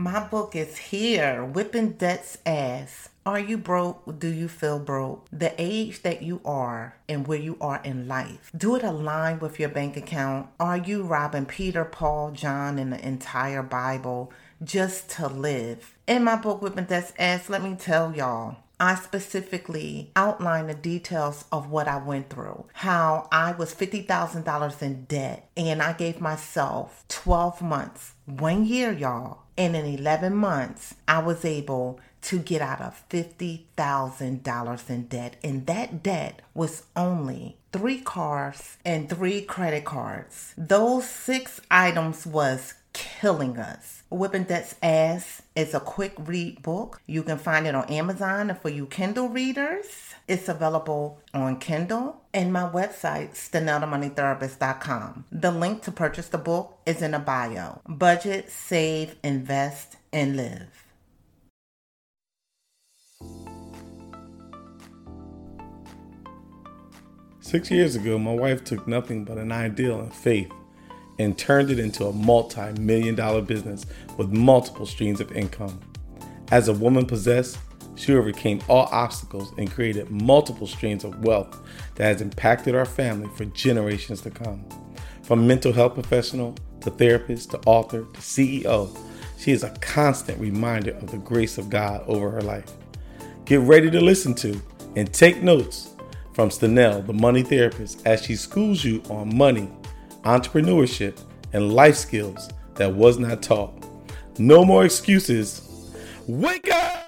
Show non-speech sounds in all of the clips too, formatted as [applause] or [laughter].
My book is here, Whipping Debt's Ass. Are you broke? Do you feel broke? The age that you are and where you are in life. Do it align with your bank account? Are you robbing Peter, Paul, John, and the entire Bible just to live? In my book, Whipping Debt's Ass, let me tell y'all, I specifically outline the details of what I went through. How I was $50,000 in debt and I gave myself 12 months, one year, y'all. And in 11 months, I was able to get out of $50,000 in debt. And that debt was only three cars and three credit cards. Those six items was killing us. Whipping Debt's Ass is a quick read book. You can find it on Amazon and for you Kindle readers. It's available on Kindle and my website, StaneldaMoneyTherapist.com. The link to purchase the book is in the bio. Budget, save, invest, and live. Six years ago, my wife took nothing but an ideal and faith and turned it into a multi million dollar business with multiple streams of income. As a woman possessed, she overcame all obstacles and created multiple streams of wealth that has impacted our family for generations to come. From mental health professional to therapist to author to CEO, she is a constant reminder of the grace of God over her life. Get ready to listen to and take notes from Stanell, the money therapist, as she schools you on money entrepreneurship, and life skills that was not taught. No more excuses. Wake up!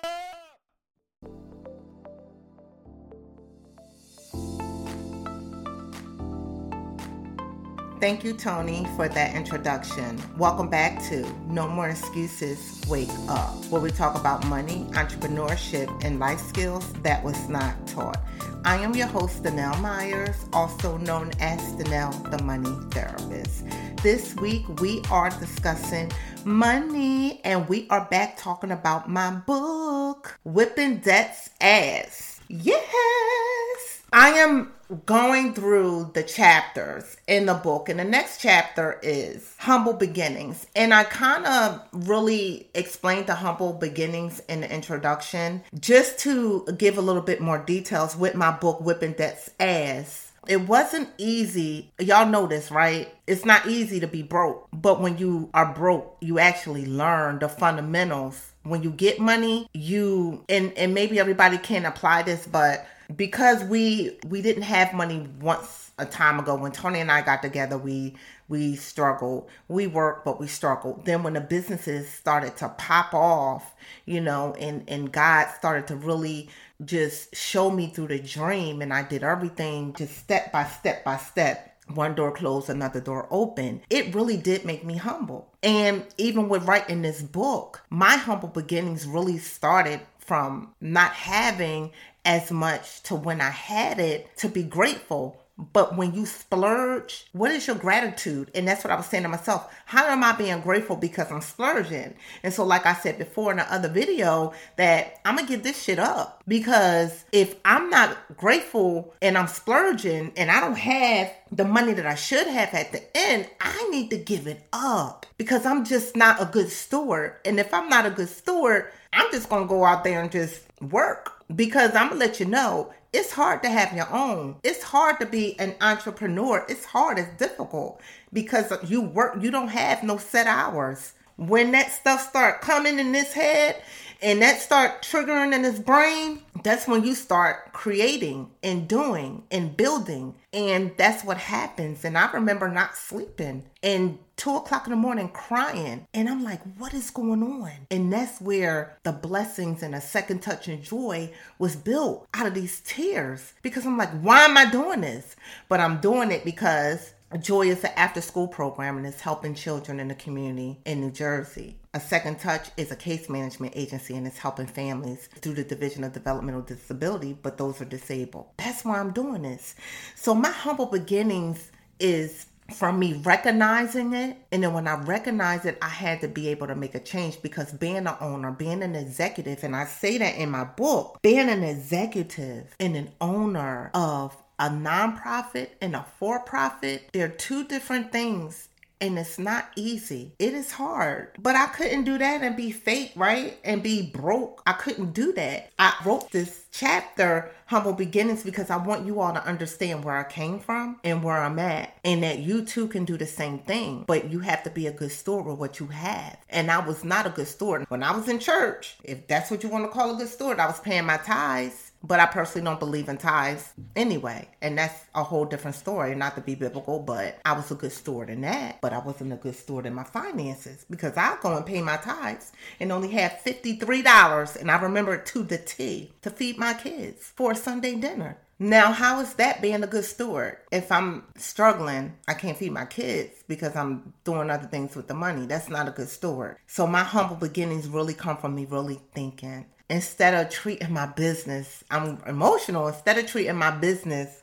Thank you, Tony, for that introduction. Welcome back to No More Excuses, Wake Up, where we talk about money, entrepreneurship, and life skills that was not taught. I am your host, Stanell Myers, also known as Stanell the Money Therapist. This week we are discussing money and we are back talking about my book, Whipping Debt's Ass. Yes! I am going through the chapters in the book, and the next chapter is Humble Beginnings. And I kind of really explained the Humble Beginnings in the introduction just to give a little bit more details with my book, Whipping Debt's Ass. It wasn't easy. Y'all know this, right? It's not easy to be broke, but when you are broke, you actually learn the fundamentals. When you get money, you and and maybe everybody can apply this, but because we we didn't have money once a time ago when Tony and I got together we we struggled we worked but we struggled then when the businesses started to pop off you know and and God started to really just show me through the dream and I did everything just step by step by step one door closed, another door open. It really did make me humble. And even with writing this book, my humble beginnings really started from not having as much to when I had it to be grateful. But when you splurge, what is your gratitude? And that's what I was saying to myself. How am I being grateful because I'm splurging? And so, like I said before in the other video, that I'm gonna give this shit up because if I'm not grateful and I'm splurging and I don't have the money that I should have at the end, I need to give it up because I'm just not a good steward. And if I'm not a good steward, I'm just gonna go out there and just work because I'm gonna let you know it's hard to have your own. It's hard to be an entrepreneur. It's hard, it's difficult because you work, you don't have no set hours. When that stuff start coming in this head and that start triggering in his brain, that's when you start creating and doing and building. And that's what happens. And I remember not sleeping and two o'clock in the morning crying. And I'm like, what is going on? And that's where the blessings and a second touch and joy was built out of these tears. Because I'm like, why am I doing this? But I'm doing it because Joy is an after school program and is helping children in the community in New Jersey. A Second Touch is a case management agency and it's helping families through the Division of Developmental Disability, but those are disabled. That's why I'm doing this. So, my humble beginnings is from me recognizing it and then when i recognized it i had to be able to make a change because being an owner being an executive and i say that in my book being an executive and an owner of a nonprofit and a for profit, they're two different things and it's not easy. It is hard. But I couldn't do that and be fake, right? And be broke. I couldn't do that. I wrote this chapter, Humble Beginnings, because I want you all to understand where I came from and where I'm at, and that you too can do the same thing. But you have to be a good steward with what you have. And I was not a good steward. When I was in church, if that's what you want to call a good steward, I was paying my tithes but I personally don't believe in tithes anyway. And that's a whole different story, not to be biblical, but I was a good steward in that. But I wasn't a good steward in my finances because I go and pay my tithes and only have $53. And I remember it to the T to feed my kids for a Sunday dinner. Now, how is that being a good steward? If I'm struggling, I can't feed my kids because I'm doing other things with the money. That's not a good steward. So, my humble beginnings really come from me really thinking instead of treating my business, I'm emotional. Instead of treating my business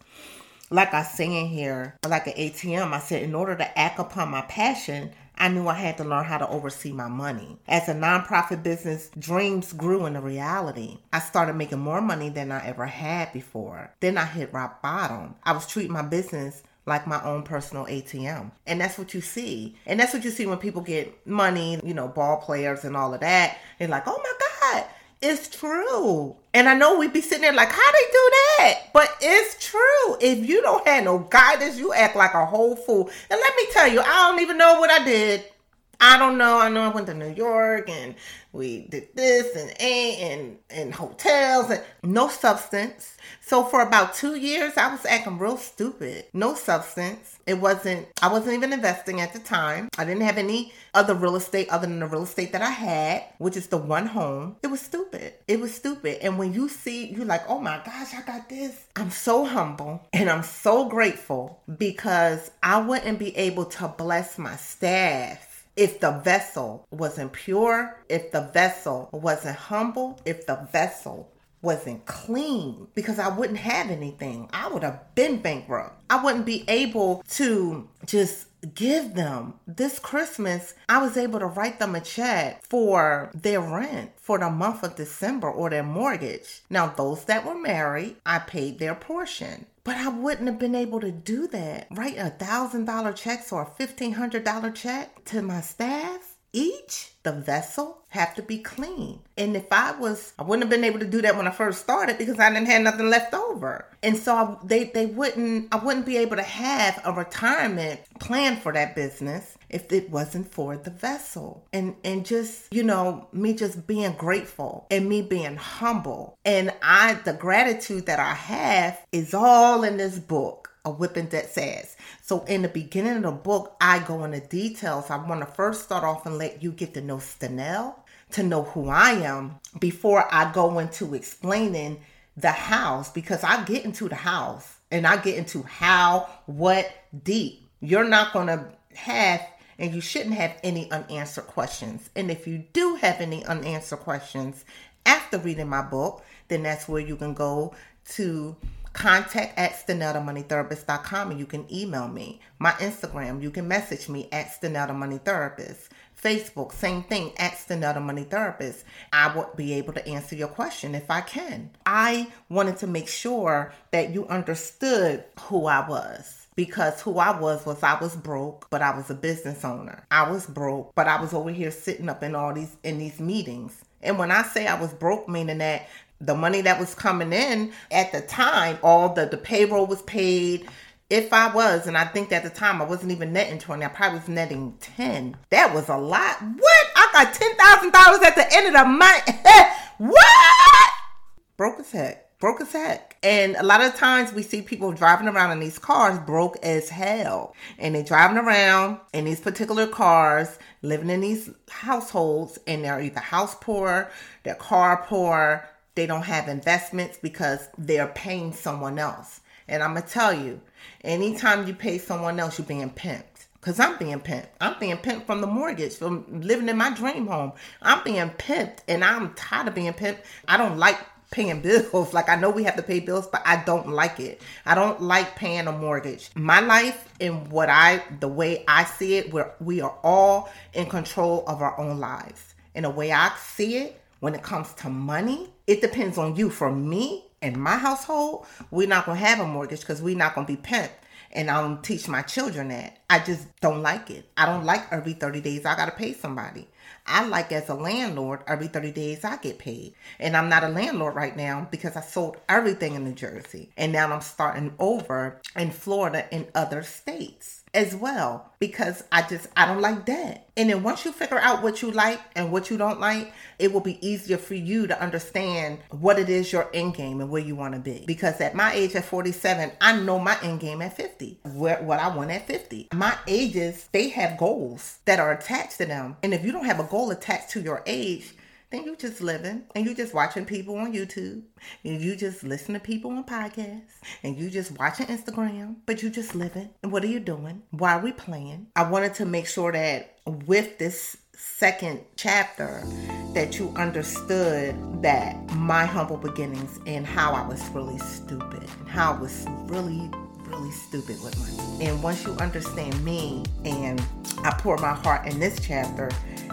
like I say in here, like an ATM, I said, in order to act upon my passion, I knew I had to learn how to oversee my money. As a nonprofit business, dreams grew into reality. I started making more money than I ever had before. Then I hit rock bottom. I was treating my business like my own personal ATM. And that's what you see. And that's what you see when people get money, you know, ball players and all of that. They're like, oh my God, it's true. And I know we'd be sitting there like, how they do that? But it's true. If you don't have no guidance, you act like a whole fool. And let me tell you, I don't even know what I did. I don't know. I know I went to New York and we did this and and and hotels and no substance. So for about two years, I was acting real stupid. No substance. It wasn't. I wasn't even investing at the time. I didn't have any other real estate other than the real estate that I had, which is the one home. It was stupid. It was stupid. And when you see, you're like, oh my gosh, I got this. I'm so humble and I'm so grateful because I wouldn't be able to bless my staff if the vessel wasn't pure, if the vessel wasn't humble, if the vessel wasn't clean, because I wouldn't have anything. I would have been bankrupt. I wouldn't be able to just give them this Christmas. I was able to write them a check for their rent for the month of December or their mortgage. Now, those that were married, I paid their portion. But I wouldn't have been able to do that. Write a thousand dollar checks or a fifteen hundred dollar check to my staff each the vessel have to be clean. And if i was i wouldn't have been able to do that when i first started because i didn't have nothing left over. And so I, they they wouldn't i wouldn't be able to have a retirement plan for that business if it wasn't for the vessel. And and just you know me just being grateful and me being humble. And i the gratitude that i have is all in this book a whipping that says. So in the beginning of the book, I go into details. I want to first start off and let you get to know Stanell, to know who I am before I go into explaining the house because I get into the house and I get into how, what, deep. You're not going to have and you shouldn't have any unanswered questions. And if you do have any unanswered questions after reading my book, then that's where you can go to contact at staneldamoneytherapist.com and you can email me. My Instagram, you can message me at Stanelda Money Therapist. Facebook, same thing at Stanelda Money Therapist. I will be able to answer your question if I can. I wanted to make sure that you understood who I was because who I was was I was broke, but I was a business owner. I was broke, but I was over here sitting up in all these in these meetings. And when I say I was broke, meaning that the money that was coming in at the time, all the, the payroll was paid. If I was, and I think at the time I wasn't even netting 20, I probably was netting 10. That was a lot. What? I got $10,000 at the end of the month. [laughs] what? Broke as heck. Broke as heck. And a lot of times we see people driving around in these cars broke as hell. And they're driving around in these particular cars, living in these households, and they're either house poor, they're car poor, they don't have investments because they're paying someone else. And I'm going to tell you, anytime you pay someone else, you're being pimped. Because I'm being pimped. I'm being pimped from the mortgage, from living in my dream home. I'm being pimped and I'm tired of being pimped. I don't like paying [laughs] bills. Like I know we have to pay bills, but I don't like it. I don't like paying a mortgage. My life and what I the way I see it, where we are all in control of our own lives. And the way I see it, when it comes to money, it depends on you. For me and my household, we're not gonna have a mortgage because we're not gonna be pimped. and I don't teach my children that. I just don't like it. I don't like every 30 days I got to pay somebody. I like as a landlord, every 30 days I get paid. And I'm not a landlord right now because I sold everything in New Jersey. And now I'm starting over in Florida and other states as well because I just I don't like that. And then once you figure out what you like and what you don't like, it will be easier for you to understand what it is your end game and where you want to be. Because at my age at 47, I know my end game at 50, where what I want at 50. My ages, they have goals that are attached to them. And if you don't have a goal attached to your age, then you just living and you just watching people on YouTube and you just listen to people on podcasts and you just watching Instagram, but you just living. And what are you doing? Why are we playing? I wanted to make sure that with this second chapter that you understood that my humble beginnings and how I was really stupid and how I was really really stupid with money. And once you understand me and I pour my heart in this chapter,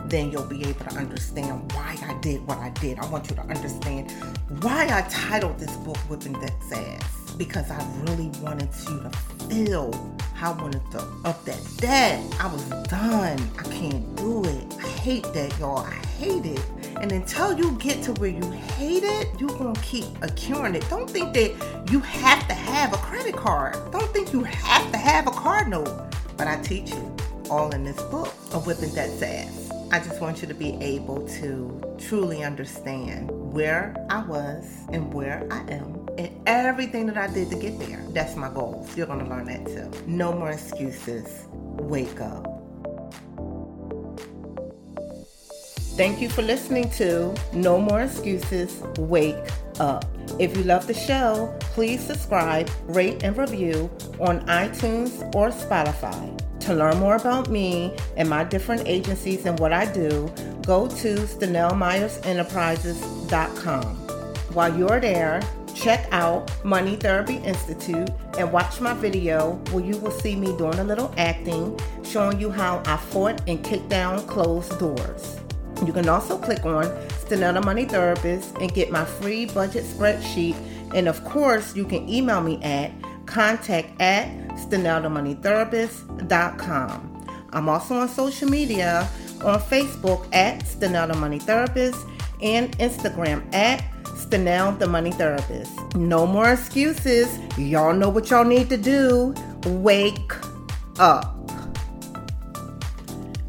then you'll be able to understand why I did what I did. I want you to understand why I titled this book Whipping Debt's Ass. Because I really wanted you to feel how I wanted to up that debt. I was done. I can't do it. I hate that, y'all. I hate it. And until you get to where you hate it, you're going to keep accruing it. Don't think that you have to have a credit card. Don't think you have to have a card note. But I teach you all in this book of whipping that ass. I just want you to be able to truly understand where I was and where I am and everything that I did to get there. That's my goal. You're going to learn that too. No more excuses. Wake up. Thank you for listening to No More Excuses. Wake up. If you love the show, please subscribe, rate, and review on iTunes or Spotify. To learn more about me and my different agencies and what I do, go to StanelMyersEnterprises.com. While you're there, check out Money Therapy Institute and watch my video where you will see me doing a little acting, showing you how I fought and kicked down closed doors. You can also click on Stanella Money Therapist and get my free budget spreadsheet. And of course, you can email me at contact at StaneldaMoneyTherapist.com. I'm also on social media on Facebook at Stanella Money Therapist and Instagram at Stanell the Money Therapist. No more excuses. Y'all know what y'all need to do. Wake up.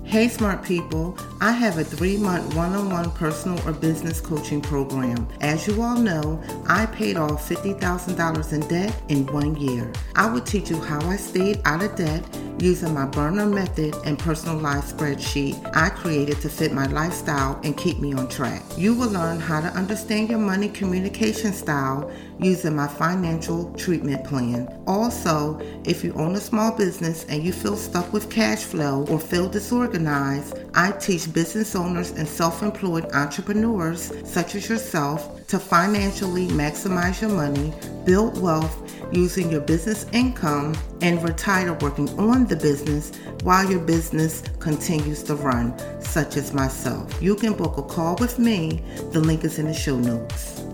Hey, smart people. I have a three month one on one personal or business coaching program. As you all know, I paid off $50,000 in debt in one year. I will teach you how I stayed out of debt using my burner method and personalized spreadsheet I created to fit my lifestyle and keep me on track. You will learn how to understand your money communication style using my financial treatment plan. Also, if you own a small business and you feel stuck with cash flow or feel disorganized, I teach business owners and self employed entrepreneurs, such as yourself, to financially maximize your money, build wealth using your business income, and retire working on the business while your business continues to run, such as myself. You can book a call with me. The link is in the show notes.